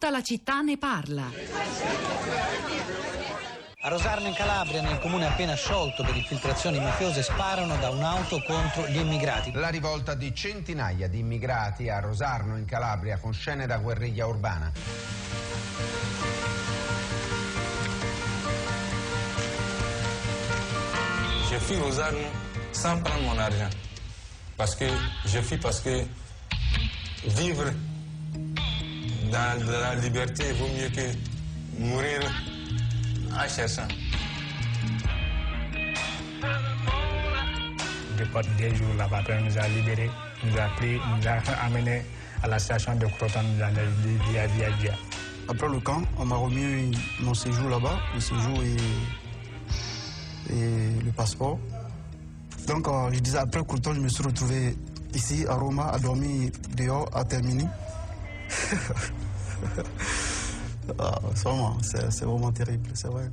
Tutta la città ne parla. A Rosarno in Calabria, nel comune appena sciolto per infiltrazioni mafiose, sparano da un'auto contro gli immigrati. La rivolta di centinaia di immigrati a Rosarno in Calabria con scene da guerriglia urbana. Je fuis Rosarno sans prendre mon argent. Parce que je fuis parce que vivre dans la liberté vaut mieux que mourir en cherchant. Depuis des jours là-bas, après, nous a libérés, nous a pris, nous a amenés à la station de Croton, nous a dit via, via, via. Après le camp, on m'a remis mon séjour là-bas, le séjour et, et le passeport. Donc, euh, je disais, après Croton, je me suis retrouvé ici à Roma, à dormir dehors, à Termini. Ah, c'est vraiment terrible, c'est vrai.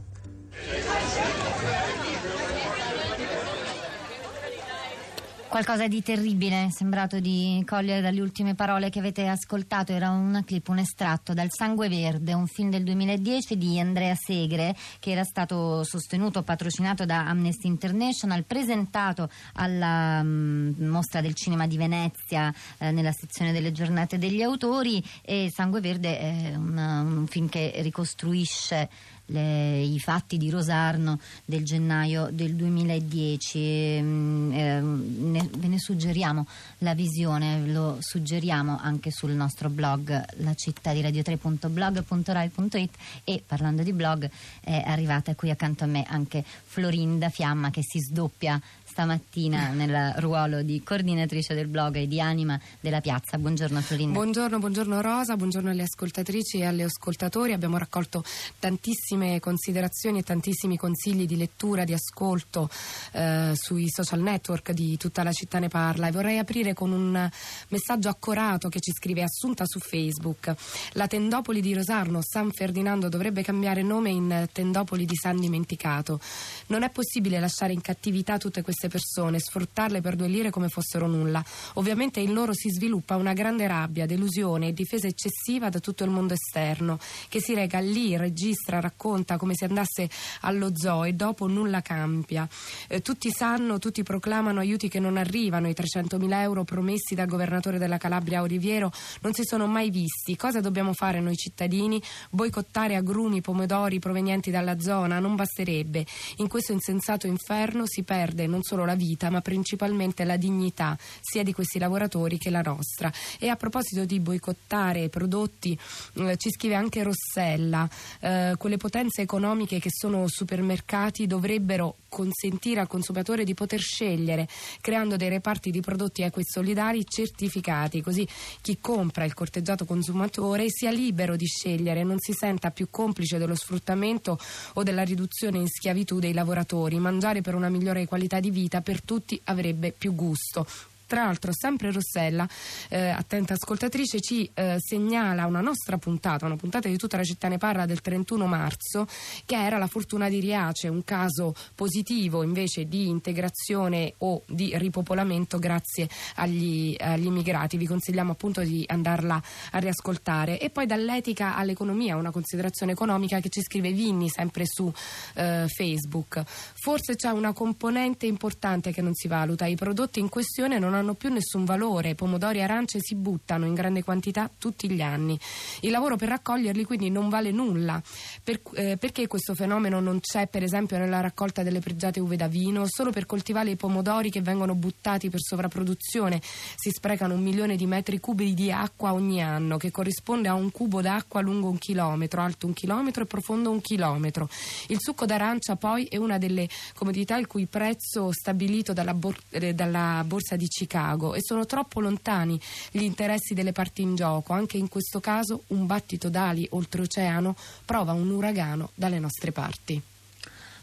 Qualcosa di terribile, è sembrato di cogliere dalle ultime parole che avete ascoltato, era una clip, un estratto dal Sangue Verde, un film del 2010 di Andrea Segre che era stato sostenuto, patrocinato da Amnesty International, presentato alla mh, mostra del cinema di Venezia eh, nella sezione delle giornate degli autori. E Sangue Verde è un, un film che ricostruisce le, i fatti di Rosarno del gennaio del 2010. Mm, eh, ne, ve ne suggeriamo la visione, lo suggeriamo anche sul nostro blog la città di radio3.blog.rai.it e parlando di blog è arrivata qui accanto a me anche Florinda Fiamma che si sdoppia stamattina nel ruolo di coordinatrice del blog e di anima della piazza. Buongiorno Florinda. Buongiorno, buongiorno Rosa, buongiorno alle ascoltatrici e agli ascoltatori. Abbiamo raccolto tantissime considerazioni e tantissimi consigli di lettura, di ascolto eh, sui social network di tutta la città ne parla e vorrei aprire con un messaggio accorato che ci scrive Assunta su Facebook. La tendopoli di Rosarno, San Ferdinando dovrebbe cambiare nome in tendopoli di San Dimenticato. Non è possibile lasciare in cattività tutte queste persone, sfruttarle per due lire come fossero nulla. Ovviamente in loro si sviluppa una grande rabbia, delusione e difesa eccessiva da tutto il mondo esterno, che si rega lì, registra, racconta come se andasse allo zoo e dopo nulla cambia. Eh, tutti sanno, tutti proclamano aiuti che non arrivano, i 300.000 euro promessi dal governatore della Calabria Oliviero non si sono mai visti. Cosa dobbiamo fare noi cittadini? Boicottare agrumi, pomodori provenienti dalla zona? Non basterebbe. In questo insensato inferno si perde non solo la vita, ma principalmente la dignità sia di questi lavoratori che la nostra. E a proposito di boicottare prodotti, eh, ci scrive anche Rossella, eh, quelle potenze economiche che sono supermercati dovrebbero consentire al consumatore di poter scegliere, creando dei reparti di prodotti equi e solidari certificati, così chi compra il corteggiato consumatore sia libero di scegliere, non si senta più complice dello sfruttamento o della riduzione in schiavitù dei lavoratori. Mangiare per una migliore qualità di vita per tutti avrebbe più gusto. Tra l'altro, sempre Rossella, eh, attenta ascoltatrice, ci eh, segnala una nostra puntata, una puntata di tutta la città ne parla del 31 marzo, che era la fortuna di Riace, un caso positivo invece di integrazione o di ripopolamento grazie agli, agli immigrati. Vi consigliamo appunto di andarla a riascoltare. E poi dall'etica all'economia, una considerazione economica che ci scrive Vinni sempre su eh, Facebook. Forse c'è una componente importante che non si valuta. I prodotti in questione non hanno più nessun valore, pomodori e arance si buttano in grande quantità tutti gli anni. Il lavoro per raccoglierli quindi non vale nulla. Per, eh, perché questo fenomeno non c'è per esempio nella raccolta delle pregiate uve da vino? Solo per coltivare i pomodori che vengono buttati per sovrapproduzione si sprecano un milione di metri cubi di acqua ogni anno, che corrisponde a un cubo d'acqua lungo un chilometro, alto un chilometro e profondo un chilometro. Il succo d'arancia poi è una delle comodità il cui prezzo stabilito dalla, bor- eh, dalla borsa di Chicago e sono troppo lontani gli interessi delle parti in gioco. Anche in questo caso un battito d'ali oltreoceano prova un uragano dalle nostre parti.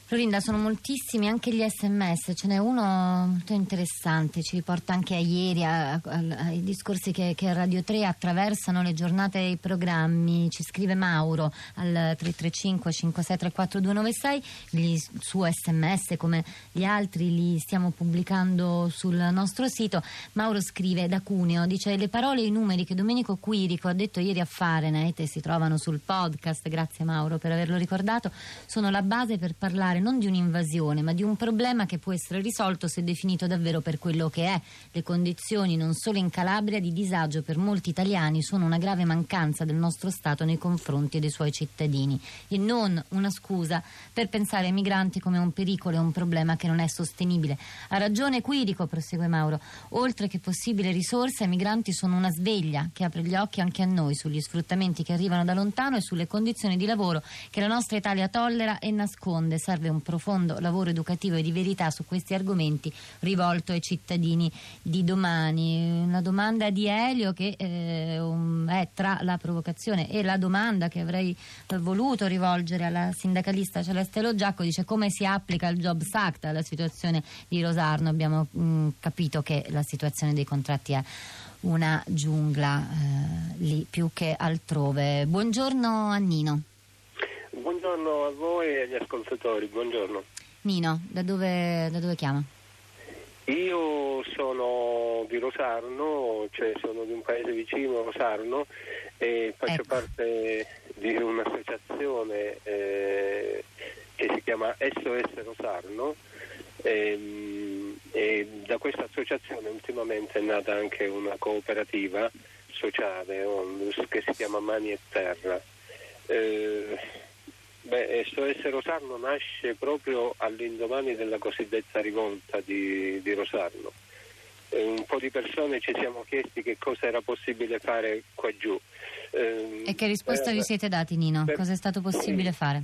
Florinda, sono moltissimi anche gli sms, ce n'è uno molto interessante, ci riporta anche a ieri a, a, ai discorsi che, che, Radio 3 attraversano le giornate e i programmi. Ci scrive Mauro al 335 5634 296, il suo sms come gli altri li stiamo pubblicando sul nostro sito. Mauro scrive da Cuneo, dice le parole e i numeri che Domenico Quirico ha detto ieri a Fahrenheit e si trovano sul podcast, grazie Mauro per averlo ricordato, sono la base per parlare parlare non di un'invasione, ma di un problema che può essere risolto se definito davvero per quello che è. Le condizioni, non solo in Calabria, di disagio per molti italiani sono una grave mancanza del nostro Stato nei confronti dei suoi cittadini e non una scusa per pensare ai migranti come un pericolo e un problema che non è sostenibile. Ha ragione Quirico, prosegue Mauro. Oltre che possibile risorsa, i migranti sono una sveglia che apre gli occhi anche a noi sugli sfruttamenti che arrivano da lontano e sulle condizioni di lavoro che la nostra Italia tollera e nasconde. Serve serve un profondo lavoro educativo e di verità su questi argomenti rivolto ai cittadini di domani. Una domanda di Elio che eh, è tra la provocazione e la domanda che avrei voluto rivolgere alla sindacalista Celeste Loggiacco dice come si applica il Jobs Act alla situazione di Rosarno. Abbiamo mh, mm, capito che la situazione dei contratti è una giungla eh, lì più che altrove. Buongiorno Annino. Buongiorno a voi e agli ascoltatori, buongiorno. Nino, da dove, da dove chiama? Io sono di Rosarno, cioè sono di un paese vicino a Rosarno e faccio ecco. parte di un'associazione eh, che si chiama SOS Rosarno e, ehm, e da questa associazione ultimamente è nata anche una cooperativa sociale, Ondus, che si chiama Mani e Terra. Eh, Beh, SOS Rosarno nasce proprio all'indomani della cosiddetta rivolta di, di Rosarno. Eh, un po' di persone ci siamo chiesti che cosa era possibile fare qua giù. Eh, e che risposta per, vi siete dati Nino? Per, cosa è stato possibile fare?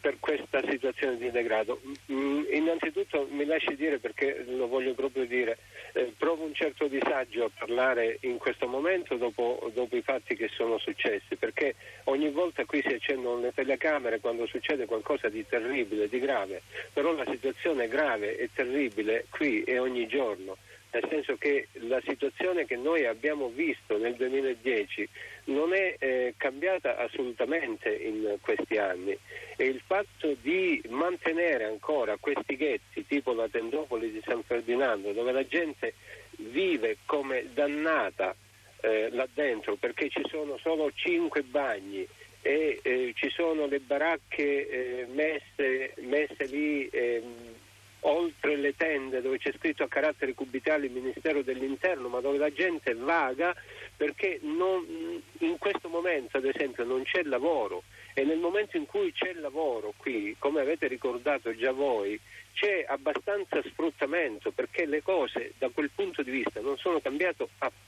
Per questa situazione di degrado. Mm, innanzitutto mi lasci dire, perché lo voglio proprio dire, eh, provo un certo disagio a parlare in questo momento dopo, dopo, i fatti che sono successi, perché ogni volta qui si accendono le telecamere quando succede qualcosa di terribile, di grave, però la situazione è grave e terribile qui e ogni giorno nel senso che la situazione che noi abbiamo visto nel 2010 non è eh, cambiata assolutamente in questi anni. E il fatto di mantenere ancora questi ghetti tipo la Tendopoli di San Ferdinando dove la gente vive come dannata eh, là dentro perché ci sono solo cinque bagni e eh, ci sono le baracche eh, messe, messe lì ehm, oltre le tende dove c'è scritto a caratteri cubitali Ministero dell'Interno, ma dove la gente vaga perché non, in questo momento ad esempio non c'è lavoro e nel momento in cui c'è lavoro qui, come avete ricordato già voi, c'è abbastanza sfruttamento perché le cose da quel punto di vista non sono,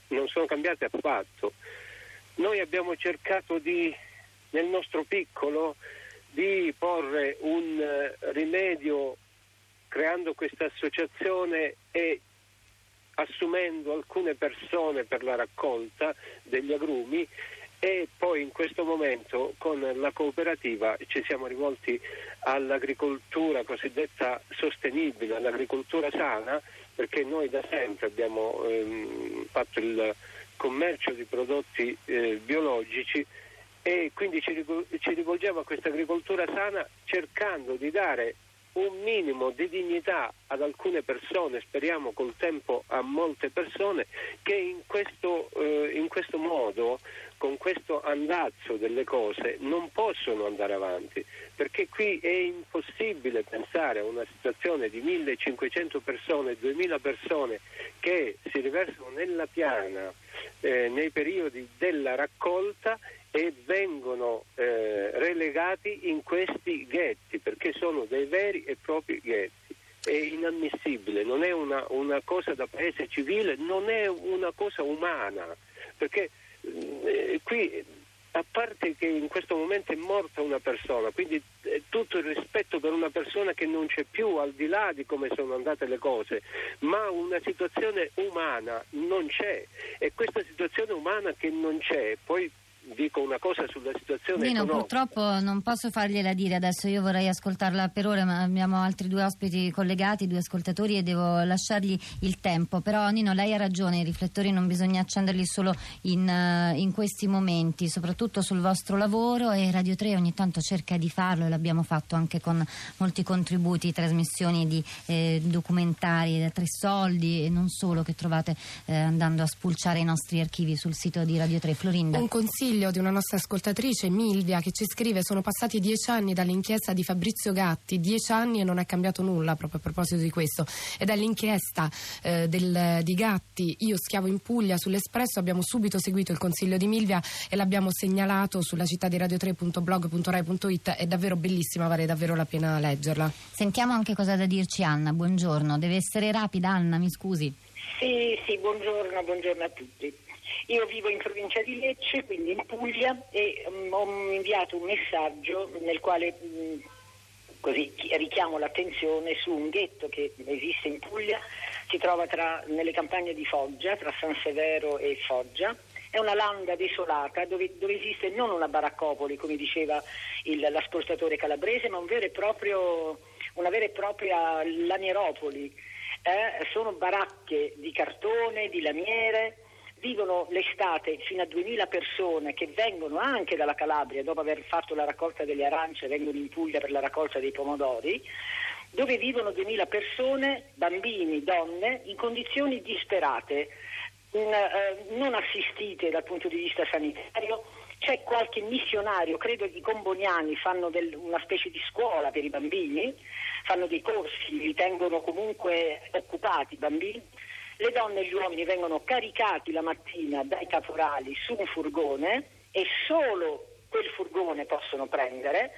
non sono cambiate affatto. Noi abbiamo cercato di, nel nostro piccolo, di porre un eh, rimedio creando questa associazione e assumendo alcune persone per la raccolta degli agrumi e poi in questo momento con la cooperativa ci siamo rivolti all'agricoltura cosiddetta sostenibile, all'agricoltura sana, perché noi da sempre abbiamo ehm, fatto il commercio di prodotti eh, biologici e quindi ci, rivolgiamo a questa agricoltura sana cercando di dare un minimo di dignità ad alcune persone, speriamo col tempo a molte persone, che in questo, eh, in questo modo, con questo andazzo delle cose, non possono andare avanti, perché qui è impossibile pensare a una situazione di 1500 persone, 2000 persone che si riversano nella piana eh, nei periodi della raccolta e vengono eh, relegati in questi ghetti perché sono dei veri e propri ghetti. È inammissibile, non è una, una cosa da paese civile, non è una cosa umana, perché qui a parte che in questo momento è morta una persona, quindi eh, tutto il rispetto per una persona che non c'è più al di là di come sono andate le cose, ma una situazione umana non c'è. E questa situazione umana che non c'è, poi dico una cosa sulla situazione Nino, economica. purtroppo non posso fargliela dire adesso, io vorrei ascoltarla per ora, ma abbiamo altri due ospiti collegati, due ascoltatori e devo lasciargli il tempo. Però Nino, lei ha ragione, i riflettori non bisogna accenderli solo in, eh, in questi momenti, soprattutto sul vostro lavoro e Radio 3 ogni tanto cerca di farlo e l'abbiamo fatto anche con molti contributi, trasmissioni di eh, documentari da tre soldi e non solo che trovate eh, andando a spulciare i nostri archivi sul sito di Radio 3. Florinda. Un consiglio di una nostra ascoltatrice, Milvia, che ci scrive: Sono passati dieci anni dall'inchiesta di Fabrizio Gatti, dieci anni e non è cambiato nulla proprio a proposito di questo. E dall'inchiesta eh, del, di Gatti, io schiavo in Puglia sull'Espresso, abbiamo subito seguito il consiglio di Milvia e l'abbiamo segnalato sulla città di radio3.blog.rai.it. È davvero bellissima, vale davvero la pena leggerla. Sentiamo anche cosa ha da dirci Anna. Buongiorno, deve essere rapida Anna, mi scusi. Sì, sì, buongiorno, buongiorno a tutti. Io vivo in provincia di Lecce, quindi in Puglia, e um, ho inviato un messaggio nel quale um, così richiamo l'attenzione su un ghetto che esiste in Puglia, si trova tra, nelle campagne di Foggia, tra San Severo e Foggia. È una landa desolata dove, dove esiste non una baraccopoli, come diceva il, l'ascoltatore calabrese, ma un proprio, una vera e propria lanieropoli. Eh, sono baracche di cartone, di lamiere, vivono l'estate fino a 2000 persone che vengono anche dalla Calabria dopo aver fatto la raccolta delle arance, vengono in Puglia per la raccolta dei pomodori, dove vivono 2000 persone, bambini, donne, in condizioni disperate, eh, non assistite dal punto di vista sanitario. C'è qualche missionario, credo i comboniani fanno del, una specie di scuola per i bambini, fanno dei corsi, li tengono comunque occupati i bambini le donne e gli uomini vengono caricati la mattina dai caporali su un furgone e solo quel furgone possono prendere,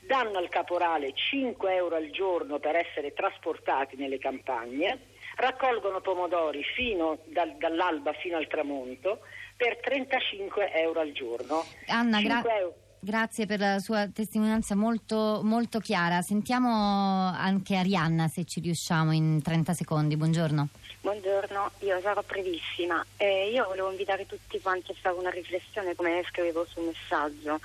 danno al caporale 5 euro al giorno per essere trasportati nelle campagne, raccolgono pomodori fino dal, dall'alba fino al tramonto per 35 euro al giorno. Anna, grazie. Grazie per la sua testimonianza molto, molto chiara. Sentiamo anche Arianna se ci riusciamo in 30 secondi. Buongiorno. Buongiorno, io sarò brevissima. Eh, io volevo invitare tutti quanti a fare una riflessione come scrivevo sul messaggio.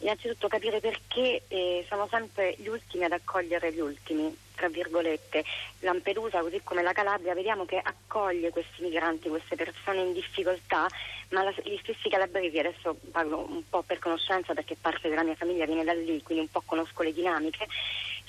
Innanzitutto capire perché eh, siamo sempre gli ultimi ad accogliere gli ultimi, tra virgolette. Lampedusa, così come la Calabria, vediamo che accoglie questi migranti, queste persone in difficoltà, ma la, gli stessi calabresi, adesso parlo un po' per conoscenza perché parte della mia famiglia viene da lì, quindi un po' conosco le dinamiche,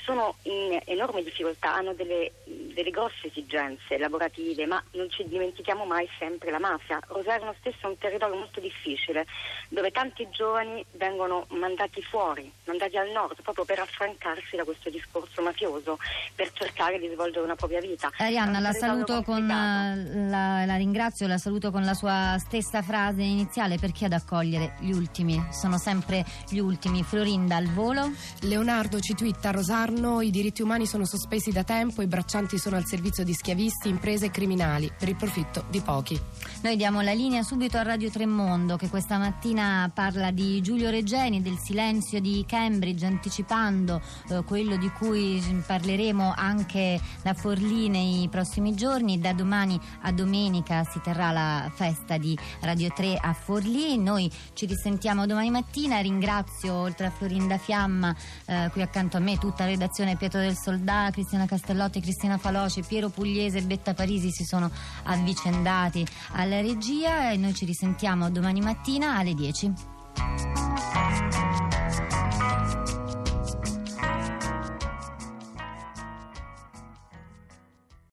sono in enorme difficoltà, hanno delle, delle, grosse esigenze lavorative, ma non ci dimentichiamo mai sempre la mafia. Rosario stesso è un territorio molto difficile, dove tanti giovani vengono mandati fuori, mandati al nord, proprio per affrancarsi da questo discorso mafioso, per cercare di svolgere una propria vita. Arianna, la saluto con la, la ringrazio, la saluto con la sua stessa frase iniziale, perché ad accogliere gli ultimi? Sono sempre gli ultimi. Florinda al volo. Leonardo ci twitta Rosario anno i diritti umani sono sospesi da tempo, i braccianti sono al servizio di schiavisti, imprese e criminali per il profitto di pochi. Noi diamo la linea subito a Radio Tremondo che questa mattina parla di Giulio Reggeni, del silenzio di Cambridge, anticipando eh, quello di cui parleremo anche da Forlì nei prossimi giorni. Da domani a domenica si terrà la festa di Radio 3 a Forlì. Noi ci risentiamo domani mattina. Ringrazio oltre a Florinda Fiamma eh, qui accanto a me tutta la redazione Pietro del Soldà, Cristiana Castellotti, Cristina Faloce, Piero Pugliese e Betta Parisi si sono avvicendati alla regia e noi ci risentiamo domani mattina alle 10.